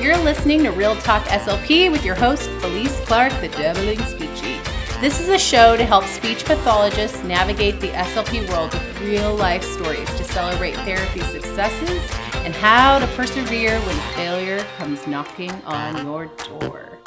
You're listening to Real Talk SLP with your host, Felice Clark, the Dabbling Speechie. This is a show to help speech pathologists navigate the SLP world with real life stories to celebrate therapy successes and how to persevere when failure comes knocking on your door.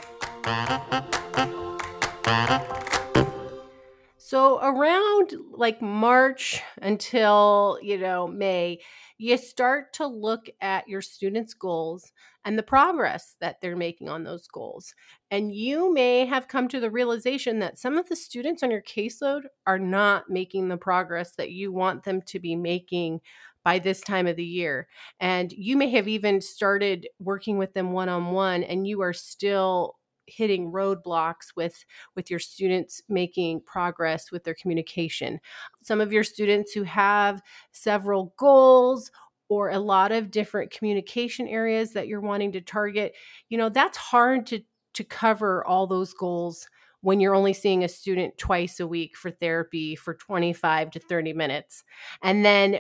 So, around like March until, you know, May, you start to look at your students' goals and the progress that they're making on those goals. And you may have come to the realization that some of the students on your caseload are not making the progress that you want them to be making by this time of the year. And you may have even started working with them one on one, and you are still hitting roadblocks with with your students making progress with their communication. Some of your students who have several goals or a lot of different communication areas that you're wanting to target you know that's hard to to cover all those goals when you're only seeing a student twice a week for therapy for 25 to 30 minutes. And then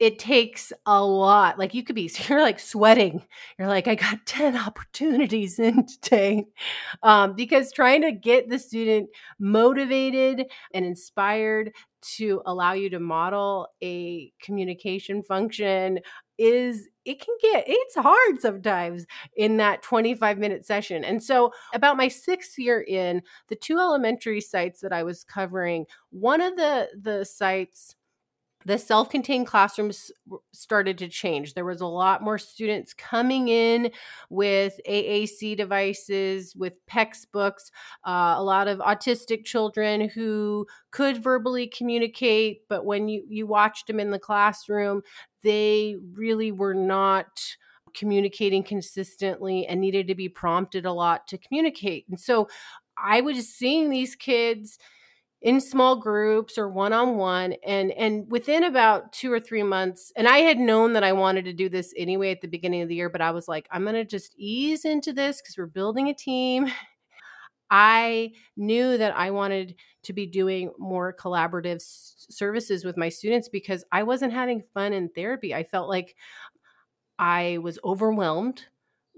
it takes a lot. Like you could be, you're like sweating. You're like, I got 10 opportunities in today. Um, because trying to get the student motivated and inspired to allow you to model a communication function is it can get it's hard sometimes in that 25 minute session and so about my sixth year in the two elementary sites that i was covering one of the the sites the self-contained classrooms started to change. There was a lot more students coming in with aac devices with PECS books uh, a lot of autistic children who could verbally communicate but when you you watched them in the classroom they really were not communicating consistently and needed to be prompted a lot to communicate. And so i was seeing these kids in small groups or one on one and and within about 2 or 3 months and I had known that I wanted to do this anyway at the beginning of the year but I was like I'm going to just ease into this cuz we're building a team I knew that I wanted to be doing more collaborative s- services with my students because I wasn't having fun in therapy. I felt like I was overwhelmed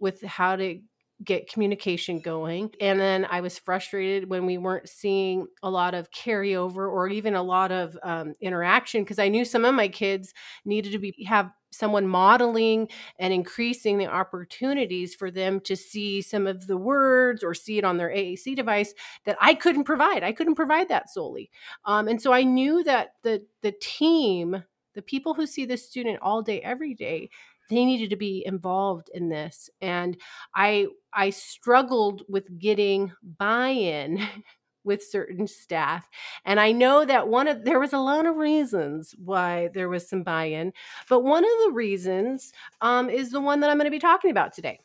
with how to get communication going. And then I was frustrated when we weren't seeing a lot of carryover or even a lot of um, interaction because I knew some of my kids needed to be have someone modeling and increasing the opportunities for them to see some of the words or see it on their AAC device that I couldn't provide. I couldn't provide that solely. Um, and so I knew that the the team, the people who see the student all day, every day, they needed to be involved in this and i i struggled with getting buy-in with certain staff and i know that one of there was a lot of reasons why there was some buy-in but one of the reasons um, is the one that i'm going to be talking about today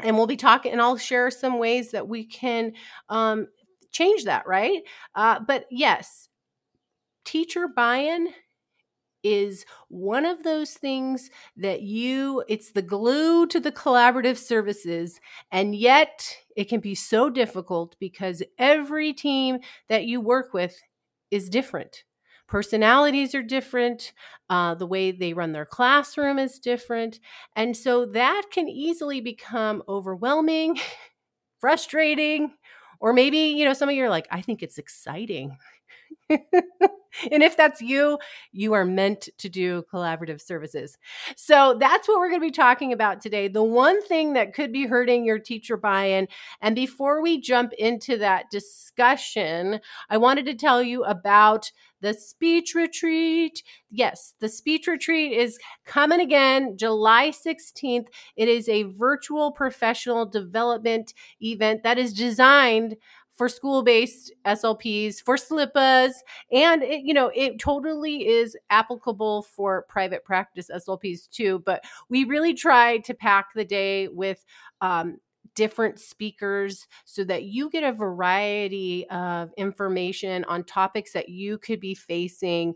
and we'll be talking and i'll share some ways that we can um, change that right? Uh, but yes teacher buy-in is one of those things that you it's the glue to the collaborative services and yet it can be so difficult because every team that you work with is different. Personalities are different uh, the way they run their classroom is different and so that can easily become overwhelming frustrating or maybe you know some of you are like i think it's exciting and if that's you, you are meant to do collaborative services. So that's what we're going to be talking about today. The one thing that could be hurting your teacher buy in. And before we jump into that discussion, I wanted to tell you about the speech retreat. Yes, the speech retreat is coming again July 16th. It is a virtual professional development event that is designed for school-based SLPs, for SLPAs, and it, you know it totally is applicable for private practice SLPs too. But we really try to pack the day with um, different speakers so that you get a variety of information on topics that you could be facing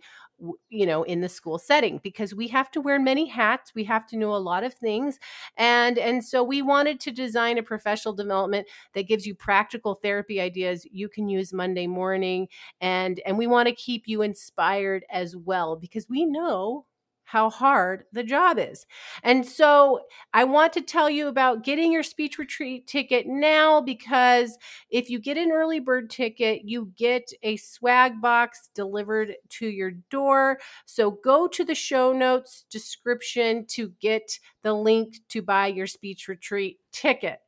you know in the school setting because we have to wear many hats we have to know a lot of things and and so we wanted to design a professional development that gives you practical therapy ideas you can use monday morning and and we want to keep you inspired as well because we know how hard the job is. And so I want to tell you about getting your speech retreat ticket now because if you get an early bird ticket, you get a swag box delivered to your door. So go to the show notes description to get the link to buy your speech retreat ticket.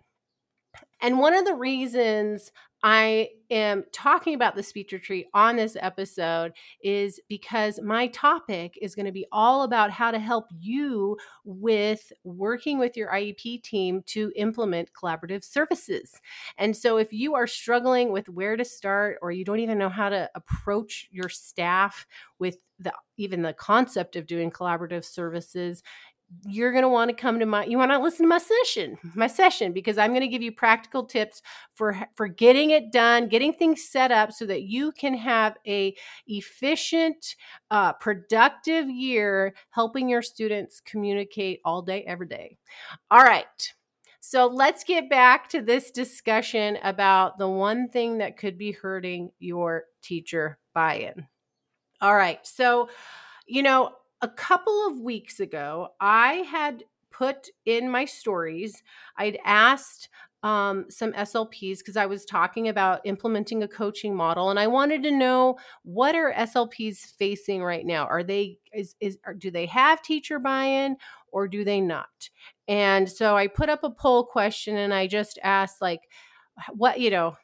And one of the reasons I am talking about the speech retreat on this episode is because my topic is going to be all about how to help you with working with your IEP team to implement collaborative services. And so, if you are struggling with where to start, or you don't even know how to approach your staff with the even the concept of doing collaborative services, you're going to want to come to my you want to listen to my session my session because i'm going to give you practical tips for for getting it done getting things set up so that you can have a efficient uh, productive year helping your students communicate all day every day. All right. So let's get back to this discussion about the one thing that could be hurting your teacher buy-in. All right. So you know a couple of weeks ago, I had put in my stories, I'd asked um, some SLPs because I was talking about implementing a coaching model, and I wanted to know what are SLPs facing right now? Are they is is are, do they have teacher buy-in or do they not? And so I put up a poll question, and I just asked like, what you know,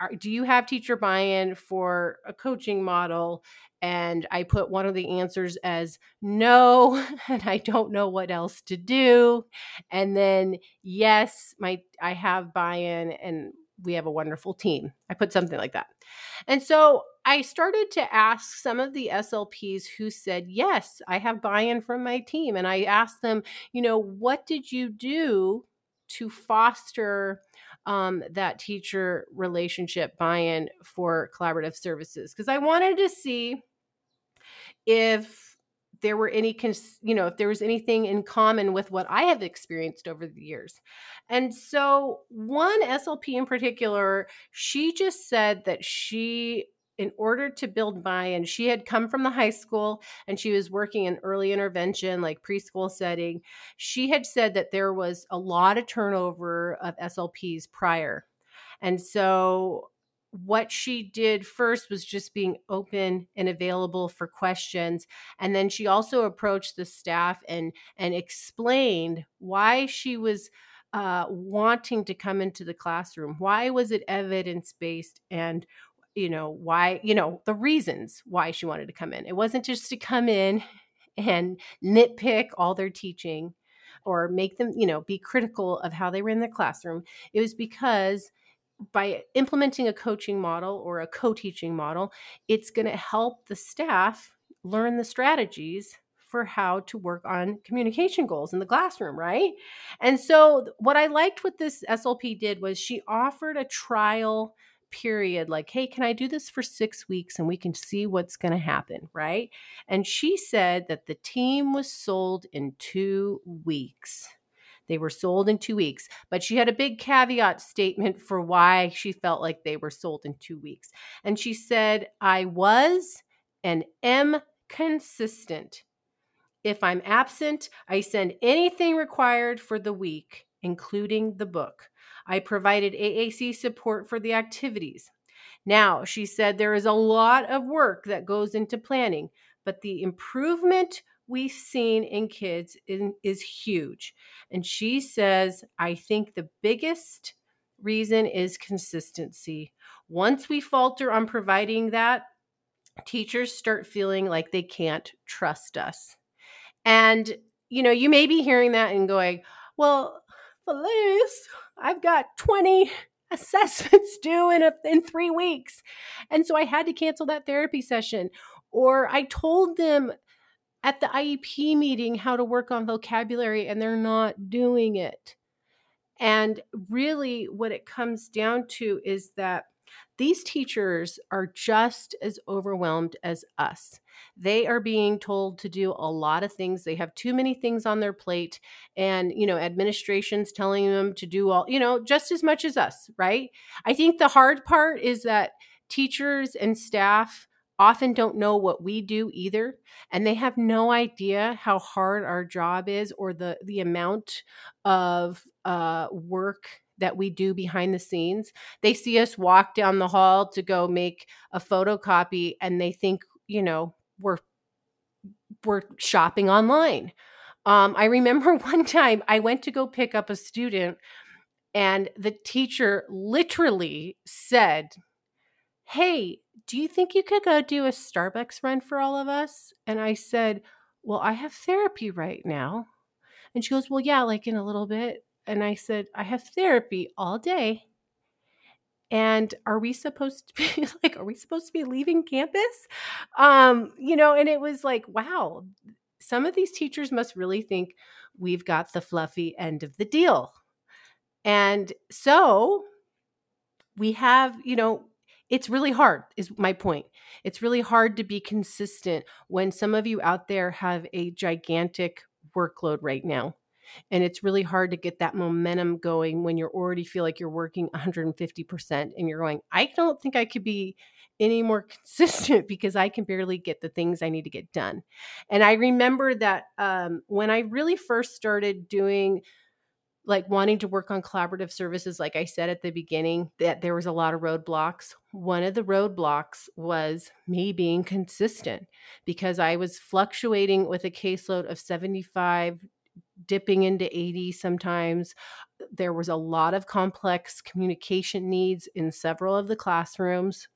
are, do you have teacher buy-in for a coaching model and I put one of the answers as no, and I don't know what else to do. And then yes, my I have buy-in and we have a wonderful team. I put something like that. And so I started to ask some of the SLPs who said, Yes, I have buy in from my team. And I asked them, you know, what did you do to foster um, that teacher relationship buy in for collaborative services? Because I wanted to see if there were any cons- you know if there was anything in common with what i have experienced over the years. And so one slp in particular she just said that she in order to build buy-in she had come from the high school and she was working in early intervention like preschool setting she had said that there was a lot of turnover of slps prior. And so what she did first was just being open and available for questions and then she also approached the staff and and explained why she was uh, wanting to come into the classroom why was it evidence based and you know why you know the reasons why she wanted to come in. It wasn't just to come in and nitpick all their teaching or make them you know be critical of how they were in the classroom. It was because by implementing a coaching model or a co teaching model, it's going to help the staff learn the strategies for how to work on communication goals in the classroom, right? And so, what I liked what this SLP did was she offered a trial period like, hey, can I do this for six weeks and we can see what's going to happen, right? And she said that the team was sold in two weeks. They were sold in two weeks, but she had a big caveat statement for why she felt like they were sold in two weeks. And she said, I was and am consistent. If I'm absent, I send anything required for the week, including the book. I provided AAC support for the activities. Now, she said there is a lot of work that goes into planning, but the improvement we've seen in kids in, is huge. And she says, I think the biggest reason is consistency. Once we falter on providing that, teachers start feeling like they can't trust us. And, you know, you may be hearing that and going, well, Felice, I've got 20 assessments due in, a, in three weeks. And so I had to cancel that therapy session. Or I told them at the IEP meeting how to work on vocabulary and they're not doing it. And really, what it comes down to is that these teachers are just as overwhelmed as us. They are being told to do a lot of things. They have too many things on their plate. And, you know, administration's telling them to do all, you know, just as much as us, right? I think the hard part is that teachers and staff often don't know what we do either and they have no idea how hard our job is or the the amount of uh, work that we do behind the scenes. They see us walk down the hall to go make a photocopy and they think you know we're we're shopping online. Um, i remember one time i went to go pick up a student and the teacher literally said hey do you think you could go do a Starbucks run for all of us? And I said, well, I have therapy right now. And she goes, well, yeah, like in a little bit. And I said, I have therapy all day. And are we supposed to be like, are we supposed to be leaving campus? Um, you know, and it was like, wow, some of these teachers must really think we've got the fluffy end of the deal. And so we have, you know, it's really hard is my point. It's really hard to be consistent when some of you out there have a gigantic workload right now and it's really hard to get that momentum going when you already feel like you're working 150% and you're going i don't think i could be any more consistent because i can barely get the things i need to get done. And i remember that um, when i really first started doing like wanting to work on collaborative services like i said at the beginning that there was a lot of roadblocks. One of the roadblocks was me being consistent because i was fluctuating with a caseload of 75 dipping into 80 sometimes. There was a lot of complex communication needs in several of the classrooms.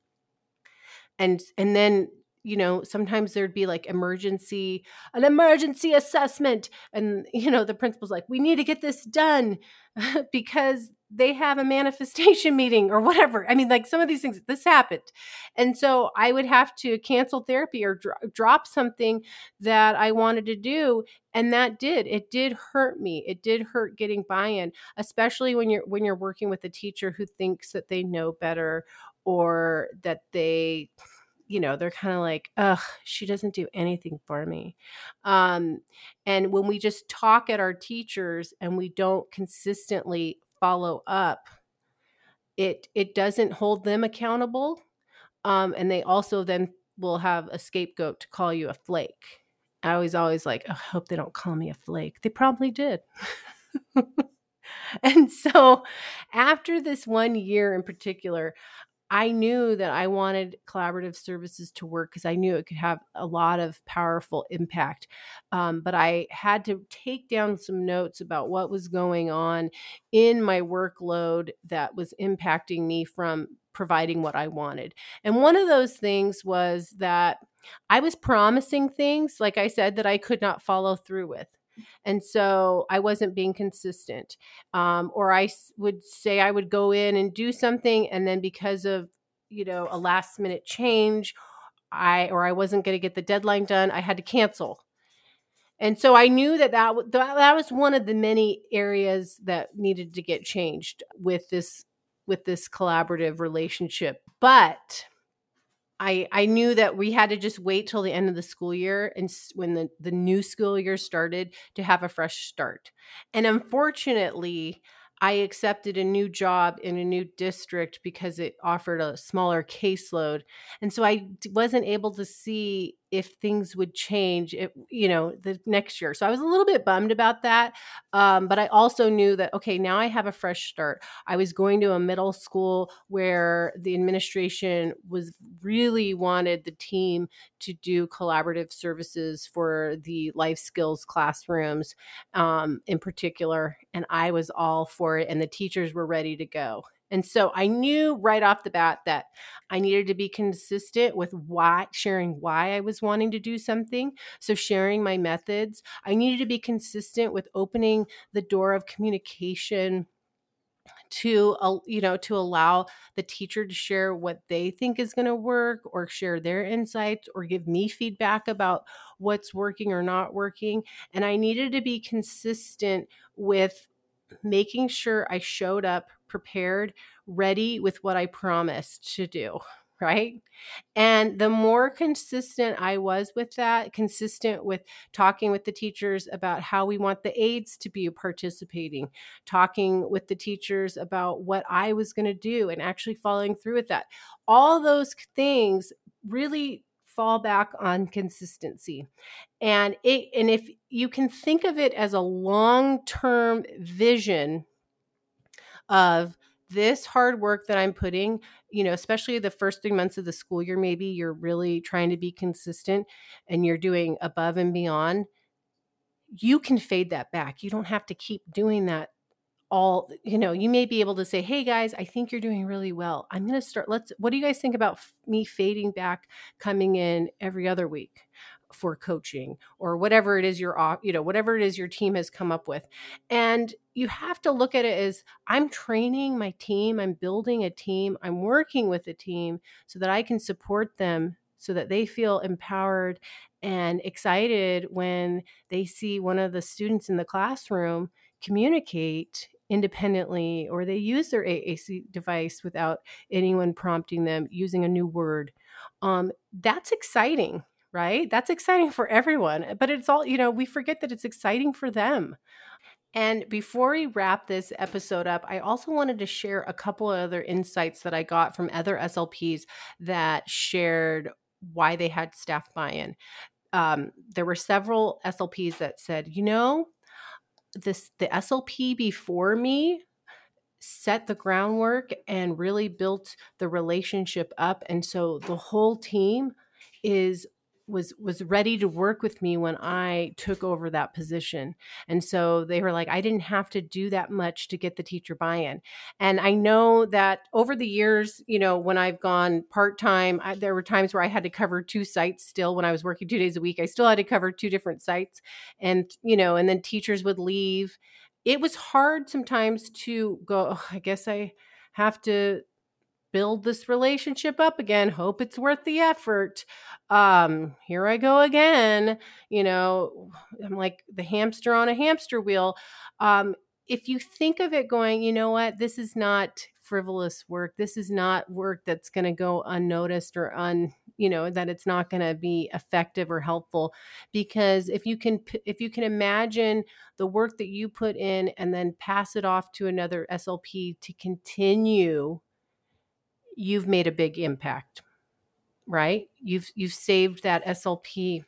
And and then you know sometimes there'd be like emergency an emergency assessment and you know the principal's like we need to get this done because they have a manifestation meeting or whatever. I mean like some of these things this happened. And so i would have to cancel therapy or dro- drop something that i wanted to do and that did. It did hurt me. It did hurt getting buy-in especially when you're when you're working with a teacher who thinks that they know better or that they you know they're kind of like ugh she doesn't do anything for me. Um, and when we just talk at our teachers and we don't consistently follow up it it doesn't hold them accountable um, and they also then will have a scapegoat to call you a flake. I was always like i hope they don't call me a flake. They probably did. And so after this one year in particular I knew that I wanted collaborative services to work because I knew it could have a lot of powerful impact. Um, but I had to take down some notes about what was going on in my workload that was impacting me from providing what I wanted. And one of those things was that I was promising things, like I said, that I could not follow through with and so i wasn't being consistent um, or I would say i would go in and do something and then because of you know a last minute change i or i wasn't going to get the deadline done i had to cancel. And so i knew that that, that was one of the many areas that needed to get changed with this with this collaborative relationship but I I knew that we had to just wait till the end of the school year and when the the new school year started to have a fresh start. And unfortunately, I accepted a new job in a new district because it offered a smaller caseload. And so I wasn't able to see if things would change you know the next year. So i was a little bit bummed about that um, but i also knew that okay now i have a fresh start. I was going to a middle school where the administration was really wanted the team to do collaborative services for the life skills classrooms um, in particular and i was all for it and the teachers were ready to go and so I knew right off the bat that I needed to be consistent with why sharing why I was wanting to do something. So sharing my methods, I needed to be consistent with opening the door of communication to you know to allow the teacher to share what they think is going to work or share their insights or give me feedback about what's working or not working and i needed to be consistent with making sure I showed up prepared, ready with what I promised to do, right? And the more consistent I was with that, consistent with talking with the teachers about how we want the aides to be participating, talking with the teachers about what I was going to do, and actually following through with that. All those things really fall back on consistency. And it and if you can think of it as a long-term vision of this hard work that I'm putting, you know, especially the first three months of the school year, maybe you're really trying to be consistent and you're doing above and beyond, you can fade that back. You don't have to keep doing that all you know you may be able to say hey guys i think you're doing really well i'm going to start let's what do you guys think about f- me fading back coming in every other week for coaching or whatever it is your you know whatever it is your team has come up with and you have to look at it as i'm training my team i'm building a team i'm working with a team so that i can support them so that they feel empowered and excited when they see one of the students in the classroom communicate independently or they use their AAC device without anyone prompting them using a new word. Um, that's exciting, right? That's exciting for everyone. But it's all, you know, we forget that it's exciting for them. And before we wrap this episode up, I also wanted to share a couple of other insights that I got from other SLPs that shared why they had staff buy in. Um, there were several SLPs that said, you know, this the SLP before me set the groundwork and really built the relationship up and so the whole team is was was ready to work with me when I took over that position. And so they were like I didn't have to do that much to get the teacher buy-in. And I know that over the years, you know, when I've gone part-time, I, there were times where I had to cover two sites still when I was working 2 days a week. I still had to cover two different sites and you know, and then teachers would leave. It was hard sometimes to go, oh, I guess I have to build this relationship up again hope it's worth the effort um here i go again you know i'm like the hamster on a hamster wheel. Um if you think of it going you know what? This is not frivolous work. This is not work that's going to go unnoticed or un you know that it's not going to be effective or helpful. Because if you can if you can imagine the work that you put in and then pass it off to another slp to continue you've made a big impact right? You've you've saved that slp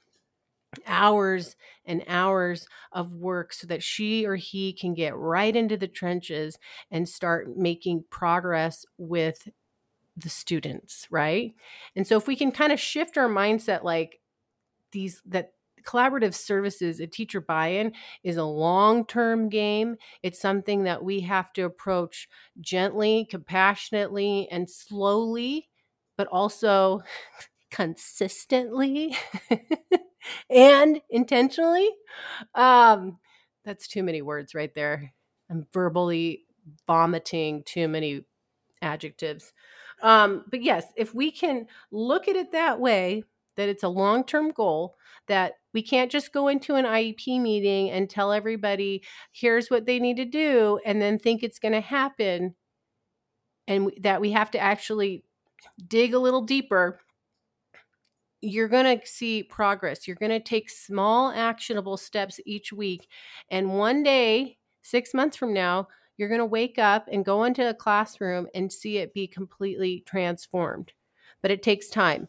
hours and hours of work so that she or he can get right into the trenches and start making progress with the students right? And so if we can kind of shift our mindset like these that collaborative services, a teacher buy in, is a long term game. It's something that we have to approach gently, compassionately, and slowly, but also consistently and intentionally. Um, that's too many words right there. I'm verbally vomiting too many adjectives. Um, but yes, if we can look at it that way, that it's a long term goal, that we can't just go into an IEP meeting and tell everybody, here's what they need to do, and then think it's going to happen. And that we have to actually dig a little deeper. You're going to see progress. You're going to take small, actionable steps each week. And one day, six months from now, you're going to wake up and go into a classroom and see it be completely transformed. But it takes time.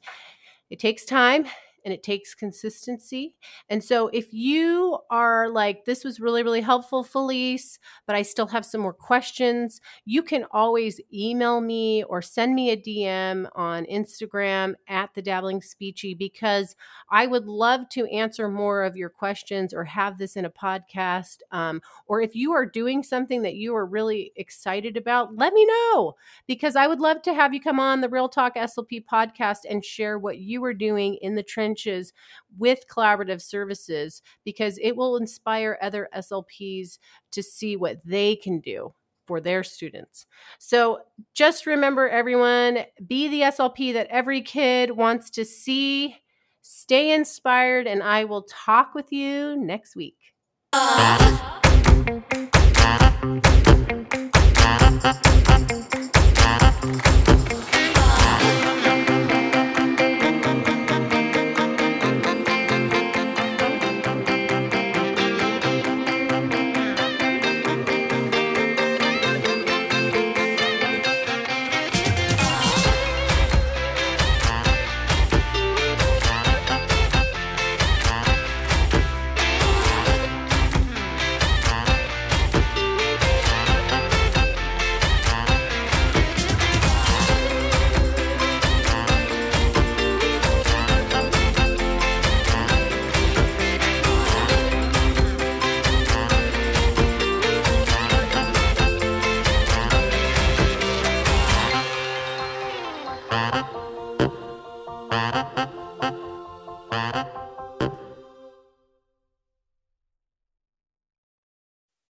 It takes time and it takes consistency. And so if you are like, this was really, really helpful, Felice, but I still have some more questions, you can always email me or send me a DM on Instagram at the Dabbling Speechie because I would love to answer more of your questions or have this in a podcast. Um, or if you are doing something that you are really excited about, let me know because I would love to have you come on the Real Talk SLP podcast and share what you are doing in the trenches with collaborative services because it will inspire other SLPs to see what they can do for their students. So just remember, everyone, be the SLP that every kid wants to see. Stay inspired, and I will talk with you next week. Uh.